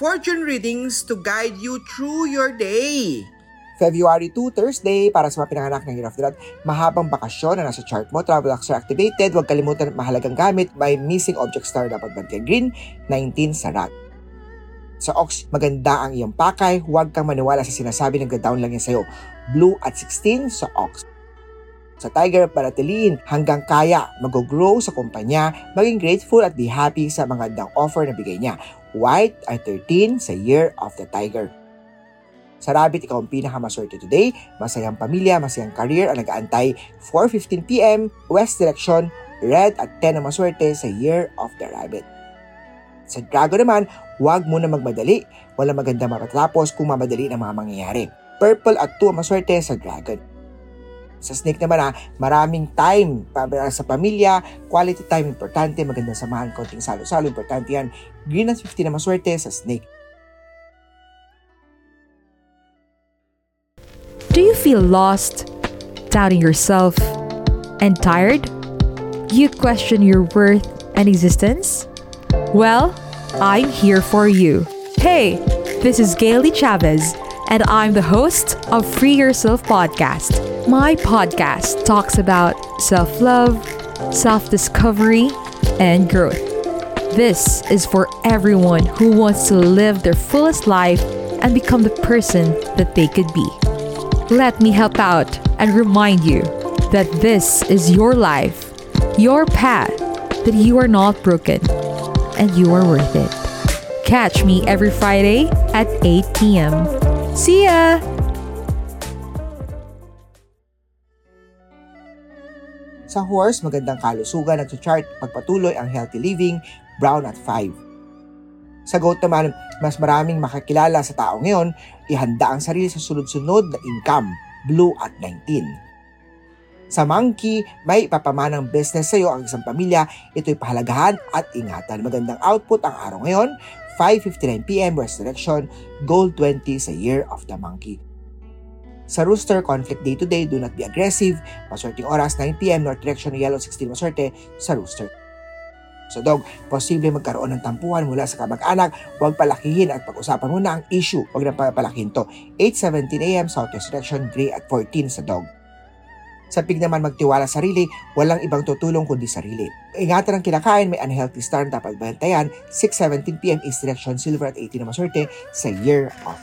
fortune readings to guide you through your day. February 2, Thursday, para sa mga pinanganak ng Year of the Rat, mahabang bakasyon na nasa chart mo, travel are activated, huwag kalimutan at mahalagang gamit, may missing object star dapat bantiyan green, 19 sa rat. Sa Ox, maganda ang iyong pakay, huwag kang maniwala sa sinasabi ng down lang yan sa'yo. Blue at 16 sa Ox. Sa Tiger, panatiliin hanggang kaya, mag-grow sa kumpanya, maging grateful at be happy sa mga dang offer na bigay niya. White at 13 sa Year of the Tiger. Sa Rabbit, ikaw ang pinakamaswerte today. Masayang pamilya, masayang career ang nag-aantay. 4.15pm, West Direction, Red at 10 ang maswerte sa Year of the Rabbit. Sa Dragon naman, huwag muna magmadali. Wala maganda matatapos kung mamadali ang mga mangyayari. Purple at 2 ang maswerte sa Dragon. Sa Snake naman ha, maraming time para sa pamilya, quality time importante, magandang samahan, konting salo-salo, importante yan. Green at 50 na maswerte sa Snake. Do you feel lost, doubting yourself, and tired? You question your worth and existence? Well, I'm here for you. Hey, this is Gailey Chavez, and I'm the host of Free Yourself Podcast. My podcast talks about self love, self discovery, and growth. This is for everyone who wants to live their fullest life and become the person that they could be. Let me help out and remind you that this is your life, your path, that you are not broken and you are worth it. Catch me every Friday at 8 p.m. See ya! Sa horse, magandang kalusugan at sa chart, pagpatuloy ang healthy living, brown at 5. Sa goat naman, mas maraming makakilala sa tao ngayon, ihanda ang sarili sa sunod-sunod na income, blue at 19. Sa monkey, may ipapamanang business sa iyo ang isang pamilya, ito'y pahalagahan at ingatan. Magandang output ang araw ngayon, 5.59pm West Direction, Gold 20 sa Year of the Monkey. Sa Rooster, conflict day to day, do not be aggressive. Maswerteng oras, 9pm, North Direction, Yellow 16 maswerte sa Rooster. Sa Dog, posible magkaroon ng tampuhan mula sa kamag-anak, huwag palakihin at pag-usapan muna ang issue, huwag na papalakihin to. 8.17am, Southwest Direction, Gray at 14 sa Dog. Sa pig naman magtiwala sa sarili, walang ibang tutulong kundi sarili. Ingatan ang kinakain, may unhealthy star na dapat bantayan, 6.17pm East Direction, Silver at 18 na maswerte sa Year of